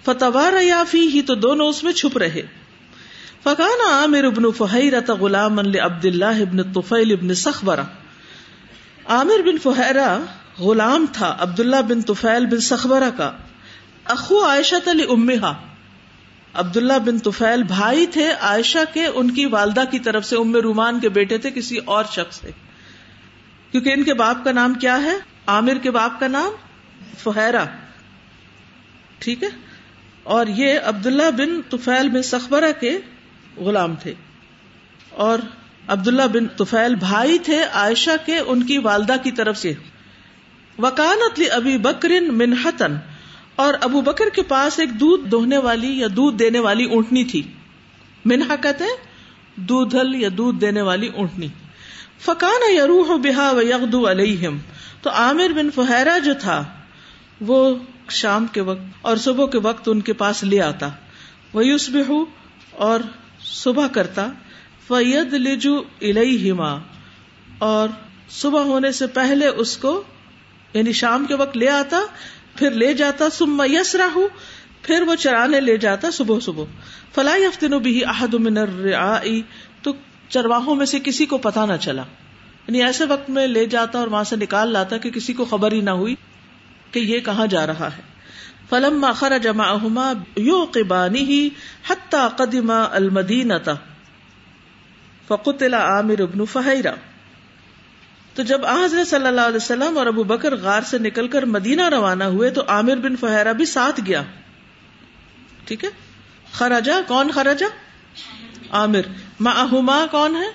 فتوار یافی ہی تو دونوں اس میں چھپ رہے۔ فکانا عامر ابن فہیرت غلام عبد اللہ ابن طفیل ابن سخبرا عامر بن فہرا غلام تھا، عبداللہ بن طفیل بن سخبرا کا۔ اخو عائشہ تلی امہا عبداللہ بن توفیل بھائی تھے، عائشہ کے ان کی والدہ کی طرف سے، ام رومان کے بیٹے تھے، کسی اور شخص سے۔ کیونکہ ان کے باپ کا نام کیا ہے؟ عامر کے باپ کا نام فہرا ٹھیک ہے؟ اور یہ عبداللہ بن توفیل بن سخبرہ کے غلام تھے۔ اور عبداللہ بن توفیل بھائی تھے عائشہ کے، ان کی والدہ کی طرف سے۔ وکانت ابھی بکرن منہتن اور ابو بکر کے پاس ایک دودھ دوہنے والی یا دودھ دینے والی اونٹنی تھی۔ منہا کہتے ہیں، دودھل یا دودھ دینے والی اونٹنی۔ فکان یا روح بحا و یغدو علیہم، تو عامر بن فہرا جو تھا، وہ شام کے وقت اور صبح کے وقت ان کے پاس لے آتا۔ وہ یوس اور صبح کرتا فید لجو الہما اور صبح ہونے سے پہلے اس کو یعنی شام کے وقت لے آتا، پھر لے جاتا سم یس راہ پھر وہ چرانے لے جاتا صبح صبح۔ فلاح یفتن بھی احد من تو چرواہوں میں سے کسی کو پتا نہ چلا۔ یعنی ایسے وقت میں لے جاتا اور وہاں سے نکال لاتا کہ کسی کو خبر ہی نہ ہوئی کہ یہ کہاں جا رہا ہے۔ فلم خر جما یو قبانی ہی حتہ قدیمہ المدینتا فقتلا عامر ابن فہیرہ تو جب حضرت صلی اللہ علیہ وسلم اور ابو بکر غار سے نکل کر مدینہ روانہ ہوئے تو عامر بن فہرا بھی ساتھ گیا۔ ٹھیک ہے؟ خراجا کون خراجا عامر۔ ماہما کون ہے؟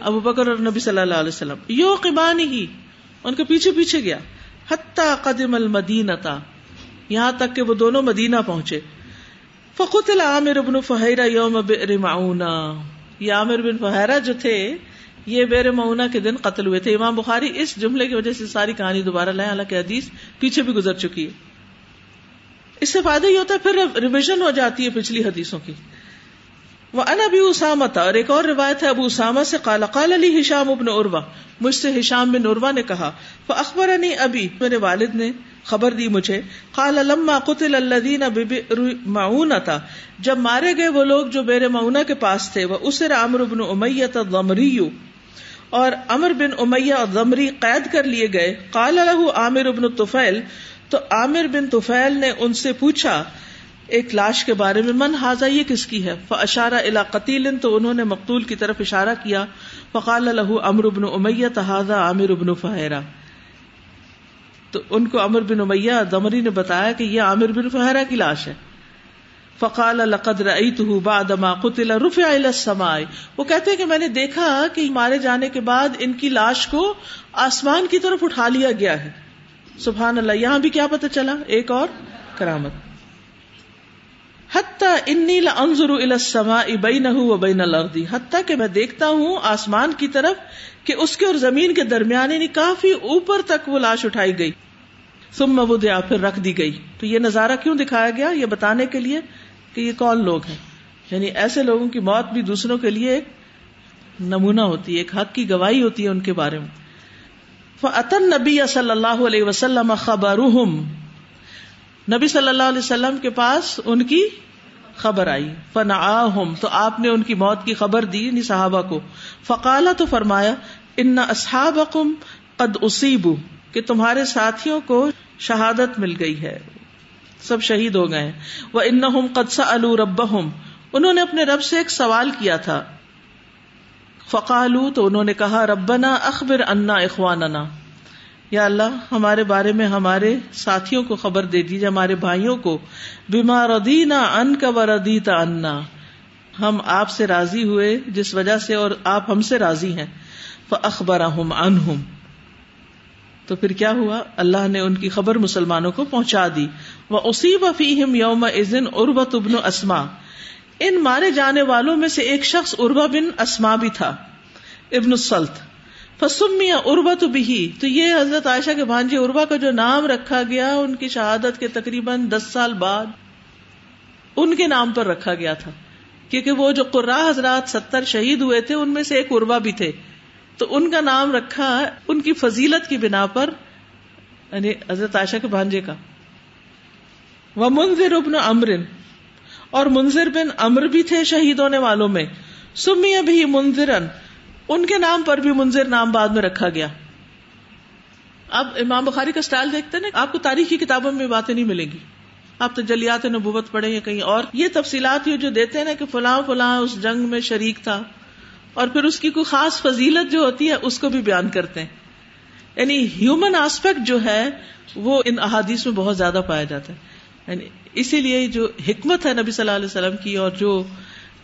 ابو بکر اور نبی صلی اللہ علیہ وسلم۔ یو قبانی ہی ان کے پیچھے پیچھے گیا۔ حتیٰ قدم المدینہ۔ یہاں تک کہ وہ دونوں مدینہ پہنچے۔ فقت العامر ابن فہرا یوم معاونہ یہ عامر بن فہرا جو تھے، یہ بیر معنا کے دن قتل ہوئے تھے۔ امام بخاری اس جملے کی وجہ سے ساری کہانی دوبارہ لائے حالانکہ حدیث پیچھے بھی گزر چکی ہے۔ اس سے فائدہ یہ ہوتا ہے، پھر ریویژن ہو جاتی ہے پچھلی حدیثوں کی۔ وہ ان ابھی اسامہ تھا اور ایک اور روایت ہے، ابو اسامہ سے قال قال علی ہشام ابن عروا مجھ سے ہشام بن عروا نے کہا وہ اخبر ابھی میرے والد نے خبر دی مجھے۔ قال، لما قتل الذين معون تھا جب مارے گئے وہ لوگ جو بیر معونہ کے پاس تھے، وہ اسر عمرو بن امیہ الضمری۔ اور امر بن امیہ اور قید کر لیے گئے۔ قال عامر ابن توفیل تو عامر بن توفیل نے ان سے پوچھا، ایک لاش کے بارے میں، من حاضا یہ کس کی ہے؟ اشارہ الا قتیل، تو انہوں نے مقتول کی طرف اشارہ کیا۔ فقال له امر ابن امیہ تحاظا عامر ابن فہرا تو ان کو امر بن امیہ دمری نے بتایا کہ یہ عامر بن فہرا کی لاش ہے۔ فقال لقد رأيته بعد ما قتل رفع الى السماء۔ وہ کہتے ہیں کہ میں نے دیکھا کہ مارے جانے کے بعد ان کی لاش کو آسمان کی طرف اٹھا لیا گیا ہے۔ سبحان اللہ، یہاں بھی کیا پتہ چلا؟ ایک اور کرامت۔ حتیٰ انی لانظر الى السماء بینه وبین الارض۔ حتیٰ کہ میں دیکھتا ہوں آسمان کی طرف کہ اس کے اور زمین کے درمیان یعنی کافی اوپر تک وہ لاش اٹھائی گئی۔ ثم وضع پھر رکھ دی گئی۔ تو یہ نظارہ کیوں دکھایا گیا؟ یہ بتانے کے لیے کہ یہ کون لوگ ہیں۔ یعنی ایسے لوگوں کی موت بھی دوسروں کے لیے ایک نمونہ ہوتی ہے، ایک حق کی گواہی ہوتی ہے ان کے بارے میں۔ فعطن نبی صلی اللہ علیہ وسلم خبر نبی صلی اللہ علیہ وسلم کے پاس ان کی خبر آئی۔ فن تو آپ نے ان کی موت کی خبر دی یعنی صحابہ کو۔ فقالا تو فرمایا ان اصحاب قد اصیب کہ تمہارے ساتھیوں کو شہادت مل گئی ہے۔ سب شہید ہو گئے۔ وہ ان قدسا الو رب انہوں نے اپنے رب سے ایک سوال کیا تھا۔ فقالو تو انہوں نے کہا، ربنا اخبر انا اخواننا یا اللہ، ہمارے بارے میں ہمارے ساتھیوں کو خبر دے دیجیے ہمارے بھائیوں کو۔ بیما ردینا ان کا و ردیتا انا ہم آپ سے راضی ہوئے جس وجہ سے اور آپ ہم سے راضی ہیں۔ اخبر انہم تو پھر کیا ہوا؟ اللہ نے ان کی خبر مسلمانوں کو پہنچا دی. وہ اسی وفیم یوم ازن اربت ابن اسما ان مارے جانے والوں میں سے ایک شخص اربا بن اسما بھی تھا، ابن السلط فسمیا اربا تو بھی تو یہ حضرت عائشہ کے بھانجی اربا کا جو نام رکھا گیا، ان کی شہادت کے تقریباً دس سال بعد ان کے نام پر رکھا گیا تھا. کیونکہ وہ جو قرا حضرات ستر شہید ہوئے تھے، ان میں سے ایک اربا بھی تھے. تو ان کا نام رکھا ان کی فضیلت کی بنا پر یعنی حضرت عائشہ کے بھانجے کا۔ وہ منظر ابن امرن اور منظر بن امر بھی تھے شہید ہونے والوں میں۔ سمی بھی منظرن ان کے نام پر بھی منظر نام بعد میں رکھا گیا۔ اب امام بخاری کا اسٹائل دیکھتے نا، آپ کو تاریخی کتابوں میں باتیں نہیں ملیں گی۔ آپ تو جلیات نبوت پڑھیں یا کہیں اور، یہ تفصیلات یہ جو دیتے ہیں نا کہ فلاں فلاں اس جنگ میں شریک تھا۔ اور پھر اس کی کوئی خاص فضیلت جو ہوتی ہے، اس کو بھی بیان کرتے ہیں۔ یعنی ہیومن آسپیکٹ جو ہے، وہ ان احادیث میں بہت زیادہ پایا جاتا ہے۔ یعنی اسی لیے جو حکمت ہے نبی صلی اللہ علیہ وسلم کی اور جو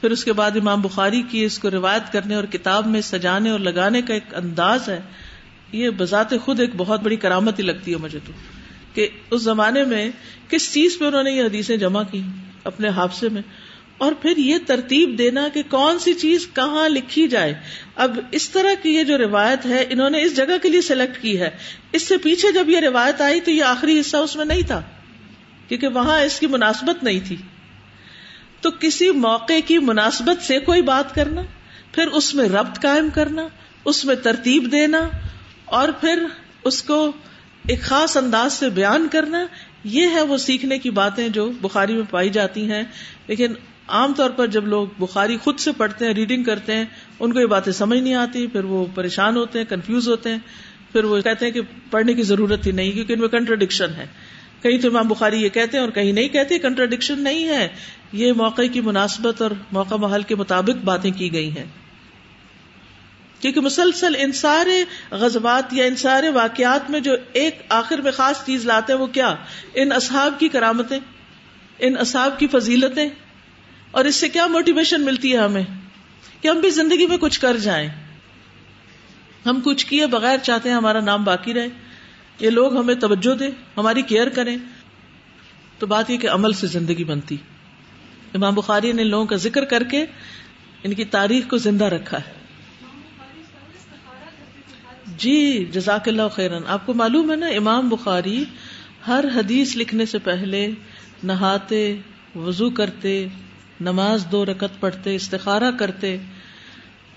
پھر اس کے بعد امام بخاری کی اس کو روایت کرنے اور کتاب میں سجانے اور لگانے کا ایک انداز ہے، یہ بذات خود ایک بہت بڑی کرامت ہی لگتی ہے مجھے تو۔ کہ اس زمانے میں کس چیز پہ انہوں نے یہ حدیثیں جمع کی اپنے حادثے میں؟ اور پھر یہ ترتیب دینا کہ کون سی چیز کہاں لکھی جائے۔ اب اس طرح کی یہ جو روایت ہے، انہوں نے اس جگہ کے لیے سلیکٹ کی ہے۔ اس سے پیچھے جب یہ روایت آئی تو یہ آخری حصہ اس میں نہیں تھا، کیونکہ وہاں اس کی مناسبت نہیں تھی۔ تو کسی موقع کی مناسبت سے کوئی بات کرنا، پھر اس میں ربط قائم کرنا، اس میں ترتیب دینا، اور پھر اس کو ایک خاص انداز سے بیان کرنا، یہ ہے وہ سیکھنے کی باتیں جو بخاری میں پائی جاتی ہیں۔ لیکن عام طور پر جب لوگ بخاری خود سے پڑھتے ہیں ریڈنگ کرتے ہیں، ان کو یہ باتیں سمجھ نہیں آتی، پھر وہ پریشان ہوتے ہیں کنفیوز ہوتے ہیں، پھر وہ کہتے ہیں کہ پڑھنے کی ضرورت ہی نہیں، کیونکہ ان میں کنٹرڈکشن ہے۔ کہیں تو امام بخاری یہ کہتے ہیں اور کہیں نہیں کہتے کنٹرڈکشن نہیں ہے۔ یہ موقع کی مناسبت اور موقع محل کے مطابق باتیں کی گئی ہیں۔ کیونکہ مسلسل ان سارے غزبات یا ان سارے واقعات میں جو ایک آخر میں خاص چیز لاتے ہیں، وہ کیا؟ ان اصحاب کی کرامتیں، ان اصحاب کی فضیلتیں اور اس سے کیا موٹیویشن ملتی ہے ہمیں کہ ہم بھی زندگی میں کچھ کر جائیں۔ ہم کچھ کیے بغیر چاہتے ہیں ہمارا نام باقی رہے۔ یہ لوگ ہمیں توجہ دے ہماری کیئر کریں۔ تو بات یہ کہ عمل سے زندگی بنتی۔ امام بخاری نے لوگوں کا ذکر کر کے ان کی تاریخ کو زندہ رکھا ہے۔ جی جزاک اللہ خیرن آپ کو معلوم ہے نا، امام بخاری ہر حدیث لکھنے سے پہلے نہاتے، وضو کرتے نماز دو رکت پڑھتے، استخارہ کرتے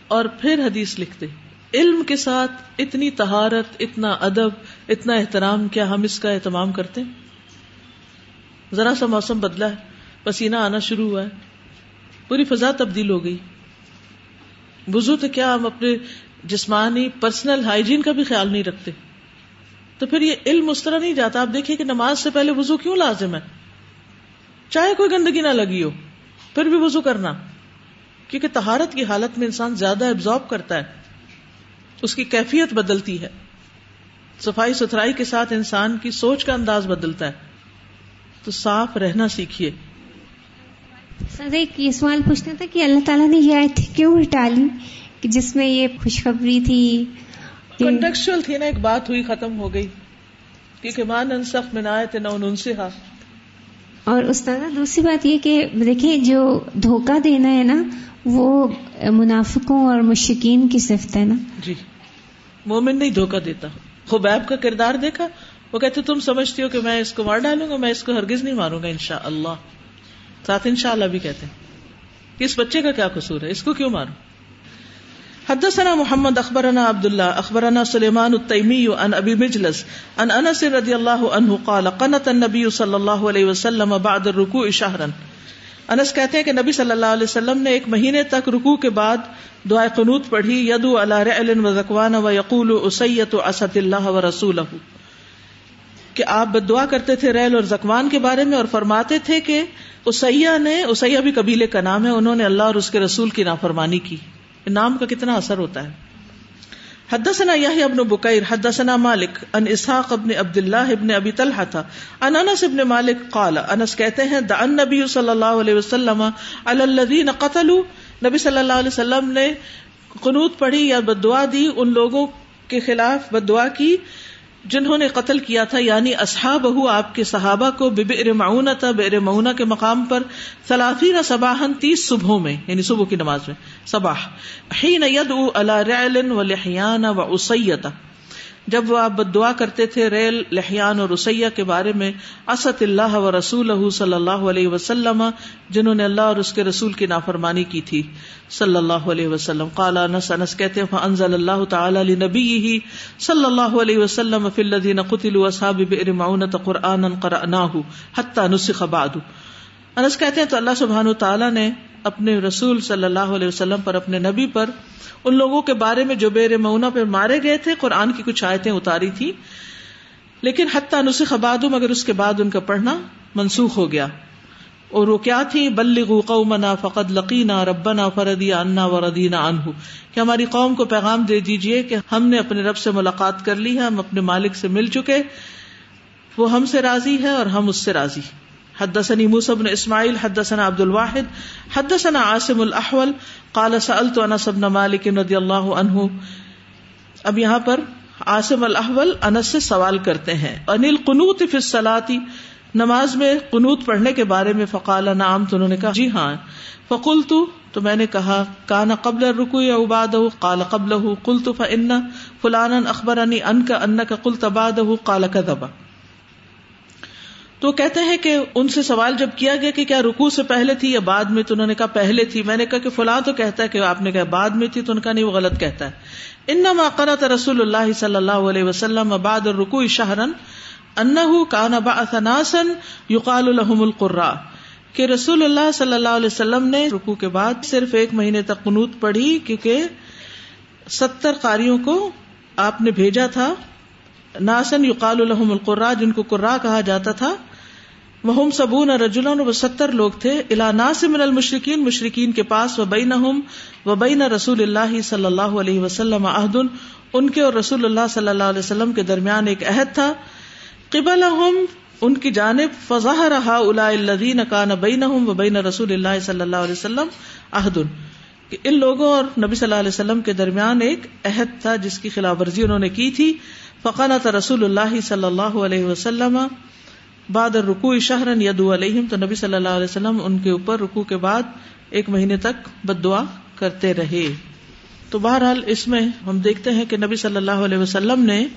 اور پھر حدیث لکھتے۔ علم کے ساتھ اتنی تہارت اتنا ادب، اتنا احترام کیا ہم اس کا اہتمام کرتے ذرا سا موسم بدلا ہے، پسینہ آنا شروع ہوا ہے۔ پوری فضا تبدیل ہو گئی۔ بزو تو کیا ہم اپنے جسمانی، پرسنل ہائیجین کا بھی خیال نہیں رکھتے۔ تو پھر یہ علم اس طرح نہیں جاتا۔ آپ دیکھیے کہ نماز سے پہلے وزو کیوں لازم ہے؟ چاہے کوئی گندگی نہ لگی ہو۔ پھر بھی وزو کرنا۔ کیونکہ تہارت کی حالت میں انسان زیادہ ایبزارب کرتا ہے اس کی کیفیت بدلتی ہے۔ صفائی ستھرائی کے ساتھ انسان کی سوچ کا انداز بدلتا ہے۔ تو صاف رہنا سیکھیے۔ سر ایک یہ سوال پوچھنا تھا کہ اللہ تعالیٰ نے یہ آیت کیوں ہٹا لی؟ کہ جس میں یہ خوشخبری تھی۔ کنٹیکچل تھی نا ایک بات ہوئی ختم ہو گئی۔ کیونکہ مان انصف میں نہ اور استاد، دوسری بات یہ کہ دیکھیں، جو دھوکہ دینا ہے نا، وہ منافقوں اور مشکین کی صفت ہے نا۔ جی۔ مومن نہیں دھوکہ دیتا۔ خبیب کا کردار دیکھا۔ وہ کہتے، تم سمجھتی ہو کہ میں اس کو مار ڈالوں گا، میں اس کو ہرگز نہیں ماروں گا ان شاء اللہ ساتھ ان شاء اللہ بھی کہتے ہیں۔ اس بچے کا کیا قصور ہے؟ اس کو کیوں مارو حدثنا محمد، اخبرنا عبد الله اخبرنا سليمان التيمي عن ابي مجلس، عن انس رضي الله عنه قال، قنت النبي صلى الله عليه وسلم بعد الركوع شهرا انس کہتے ہیں کہ نبی صلی اللہ علیہ وسلم نے ایک مہینے تک رکوع کے بعد دعائے قنوت پڑھی یدو علی رعل و زکوان و یقول اسیت اسد اللہ و رسولہ۔ کہ آپ بد دعا کرتے تھے ریل اور زکوان کے بارے میں اور فرماتے تھے کہ اسیا نے اسیا بھی قبیلے کا نام ہے، انہوں نے اللہ اور اس کے رسول کی نافرمانی کی۔ نام کا کتنا اثر ہوتا ہے۔ حدثنا یحیی ابن بکیر، حدثنا مالک، ان اسحاق ابن عبد الله ابن ابی طلحہ تھا۔ ان انس ابن مالک قال، انس کہتے ہیں، دعا النبی صلی اللہ علیہ وسلم علی الذین قتلوا نبی صلی اللہ علیہ وسلم نے قنوت پڑھی یا بدعا دی، ان لوگوں کے خلاف بدعا کی۔ جنہوں نے قتل کیا تھا یعنی اصحاب آپ کے صحابہ کو بیر معاون تھا بیر معاونہ کے مقام پر سلافین صباہن تیس صبحوں میں یعنی صبح کی نماز میں، صباح، حین نید على رعل و لحیان و اسیتا جب وہ آپ بد دعا کرتے تھے ریل لحیان اور رسیہ کے بارے میں، اسد اللہ و رسول صلی اللہ علیہ وسلم، جنہوں نے اللہ اور اس کے رسول کی نافرمانی کی تھی، صلی اللہ علیہ وسلم۔ قال انس انس کہتے ہیں، فانزل اللہ تعالی لنبیہ صلی اللہ علیہ وسلم فی الذین قتلوا اصحاب بئر معونۃ قرآنا قرأناه حتى نسخ بعد۔ انس کہتے ہیں، تو اللہ سبحانہ تعالی نے اپنے رسول صلی اللہ علیہ وسلم پر، اپنے نبی پر، ان لوگوں کے بارے میں جو بیر مونا پہ مارے گئے تھے، قرآن کی کچھ آیتیں اتاری تھی لیکن حتیٰ نسخ خبادوں مگر اس کے بعد ان کا پڑھنا منسوخ ہو گیا۔ اور وہ کیا تھی؟ بلغوا قومنا فقد لقینا ربنا فردیا انا و ردینا کہ ہماری قوم کو پیغام دے دیجیے کہ ہم نے اپنے رب سے ملاقات کر لی ہے، ہم اپنے مالک سے مل چکے، وہ ہم سے راضی ہے اور ہم اس سے راضی۔ حدثني موسى بن اسماعيل حدثنا عبد الواحد، حدثنا عاصم الاحول قال سألت انس بن مالك رضي الله عنه. اب یہاں پر عاصم الاحول انس سے سوال کرتے ہیں انل قنوت فی الصلاتی نماز میں قنوت پڑھنے کے بارے میں فقال نعم، تو انہوں نے کہا جی ہاں۔ فقلت، تو میں نے کہا کانا قبل الرکوع یا بعده، قال قبله، قلت فان فلانا اخبرني انك انك قلت بعده، قال كذب تو کہتے ہیں کہ ان سے سوال جب کیا گیا کہ کیا رکو سے پہلے تھی یا بعد میں تو انہوں نے کہا پہلے تھی میں نے کہا کہ فلاں تو کہتا ہے کہ آپ نے کہا بعد میں تھی تو ان کا نہیں وہ غلط کہتا ہے۔ ان قرت رسول اللہ صلی اللہ علیہ وسلم بعد الرکو شہرن ان کان ناسن یقال الحم القرا کہ رسول اللہ صلی اللہ علیہ وسلم نے رکو کے بعد صرف ایک مہینے تک قنوت پڑھی کیونکہ ستر قاریوں کو آپ نے بھیجا تھا۔ ناسن یقال الحم القرا جن کو قرا کہا جاتا تھا۔ وہ سبون رجولن وہ ستر لوگ تھے الا ناصم المشرقین مشرقین کے پاس و بین و بین رسول اللہ صلی اللہ علیہ وسلم عہدن ان کے اور رسول اللہ صلی اللہ علیہ وسلم کے درمیان ایک عہد تھا۔ قبل ان کی جانب فضاح رہا الا الدین کان بین و بین رسول اللہ صلی اللہ علیہ وسلم عہدن ان لوگوں اور نبی صلی اللہ علیہ وسلم کے درمیان ایک عہد تھا، جس کی خلاف ورزی انہوں نے کی تھی۔ فقانت رسول اللہ صلی اللہ علیہ وسلم بعد رکو شہرن یدو علیہم، تو نبی صلی اللہ علیہ وسلم ان کے اوپر رکو کے بعد ایک مہینے تک بد دعا کرتے رہے۔ تو بہرحال اس میں ہم دیکھتے ہیں کہ نبی صلی اللہ علیہ وسلم نے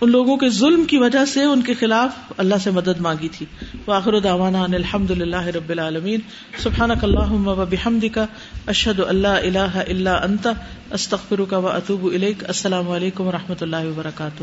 ان لوگوں کے ظلم کی وجہ سے ان کے خلاف اللہ سے مدد مانگی تھی۔ واخر دعوانا الحمد للہ رب العالمین۔ سبحانک اللہم و بحمدک، اشہد اللہ الہ الا انت، استغفرک و اتوب الیک۔ السلام علیکم و رحمۃ اللہ وبرکاتہ۔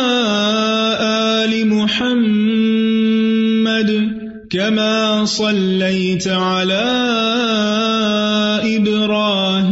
محمد كما صليت على إبراهيم